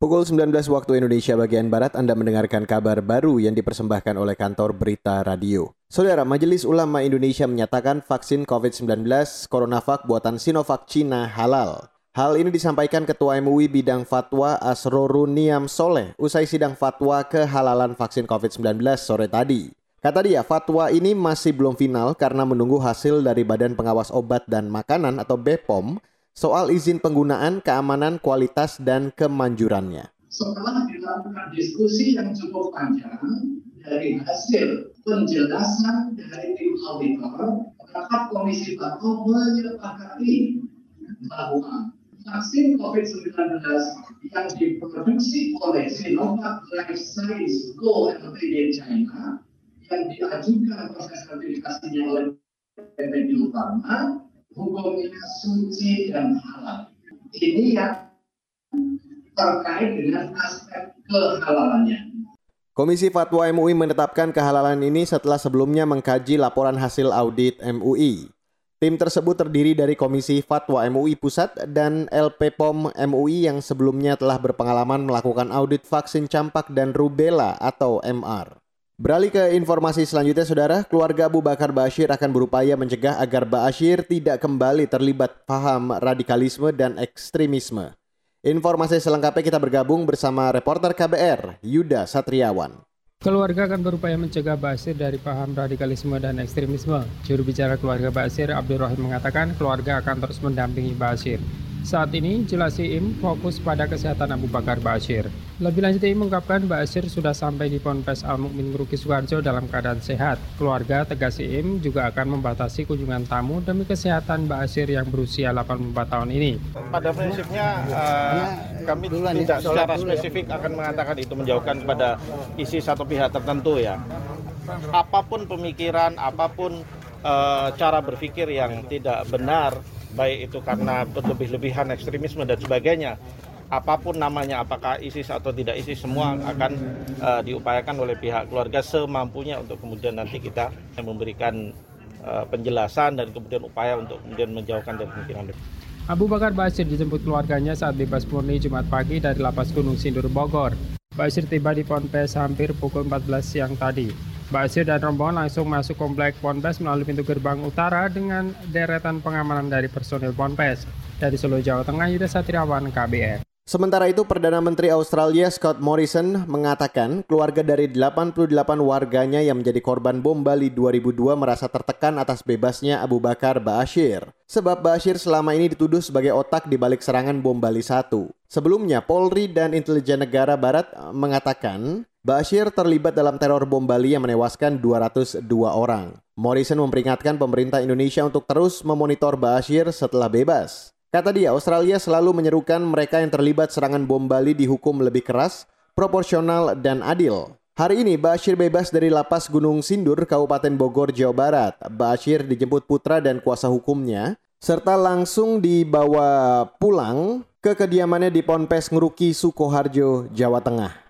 Pukul 19 waktu Indonesia bagian Barat Anda mendengarkan kabar baru yang dipersembahkan oleh kantor Berita Radio. Saudara, Majelis Ulama Indonesia menyatakan vaksin COVID-19 CoronaVac buatan Sinovac Cina halal. Hal ini disampaikan Ketua MUI bidang fatwa Asroruniam Soleh usai sidang fatwa kehalalan vaksin COVID-19 sore tadi. Kata dia, fatwa ini masih belum final karena menunggu hasil dari Badan Pengawas Obat dan Makanan atau BPOM soal izin penggunaan, keamanan, kualitas, dan kemanjurannya. Setelah dilakukan diskusi yang cukup panjang dari hasil penjelasan dari tim auditor, rapat Komisi Bako menyepakati bahwa vaksin COVID-19 yang diproduksi oleh Sinovac Life Science Go Ltd China yang diajukan proses sertifikasinya oleh Bio Farma hukumnya suci dan halal. Ini yang terkait dengan aspek kehalalannya. Komisi Fatwa MUI menetapkan kehalalan ini setelah sebelumnya mengkaji laporan hasil audit MUI. Tim tersebut terdiri dari Komisi Fatwa MUI Pusat dan LPPOM MUI yang sebelumnya telah berpengalaman melakukan audit vaksin campak dan rubella atau MR. Beralih ke informasi selanjutnya, Saudara, keluarga Abu Bakar Bashir akan berupaya mencegah agar Bashir tidak kembali terlibat paham radikalisme dan ekstremisme. Informasi selengkapnya kita bergabung bersama reporter KBR, Yuda Satriawan. Keluarga akan berupaya mencegah Basir dari paham radikalisme dan ekstremisme. Juru bicara keluarga Basir, Abdul Rahim mengatakan keluarga akan terus mendampingi Basir. Saat ini, jelas Im fokus pada kesehatan Abu Bakar Bashir. Lebih lanjut, Im mengungkapkan Bashir sudah sampai di Ponpes Al Mukmin Ngeruki Suharjo dalam keadaan sehat. Keluarga tegas Im juga akan membatasi kunjungan tamu demi kesehatan Bashir yang berusia 84 tahun ini. Pada prinsipnya, uh, kami tidak secara spesifik akan mengatakan itu menjauhkan kepada isi satu pihak tertentu ya. Apa pun pemikiran, apa pun uh, cara berpikir yang tidak benar baik itu karena berlebih-lebihan ekstremisme dan sebagainya apa pun namanya apakah ISIS atau tidak ISIS semua akan uh, diupayakan oleh pihak keluarga semampunya untuk kemudian nanti kita memberikan uh, penjelasan dan kemudian upaya untuk kemudian menjauhkan dari kemungkinan Abu Bakar Basir dijemput keluarganya saat bebas murni Jumat pagi dari lapas Gunung Sindur Bogor. Basir tiba di Ponpes hampir pukul 14 siang tadi. Basir dan rombongan langsung masuk komplek Ponpes melalui pintu gerbang utara dengan deretan pengamanan dari personil Ponpes. Dari Solo, Jawa Tengah, Yuda Satriawan, KBR. Sementara itu, Perdana Menteri Australia Scott Morrison mengatakan keluarga dari 88 warganya yang menjadi korban bom Bali 2002 merasa tertekan atas bebasnya Abu Bakar Bashir. Sebab Bashir selama ini dituduh sebagai otak di balik serangan bom Bali 1. Sebelumnya, Polri dan Intelijen Negara Barat mengatakan Bashir terlibat dalam teror bom Bali yang menewaskan 202 orang. Morrison memperingatkan pemerintah Indonesia untuk terus memonitor Bashir setelah bebas. Kata dia, Australia selalu menyerukan mereka yang terlibat serangan bom Bali dihukum lebih keras, proporsional, dan adil. Hari ini Bashir bebas dari lapas Gunung Sindur, Kabupaten Bogor, Jawa Barat. Bashir dijemput putra dan kuasa hukumnya, serta langsung dibawa pulang ke kediamannya di Ponpes Ngeruki, Sukoharjo, Jawa Tengah.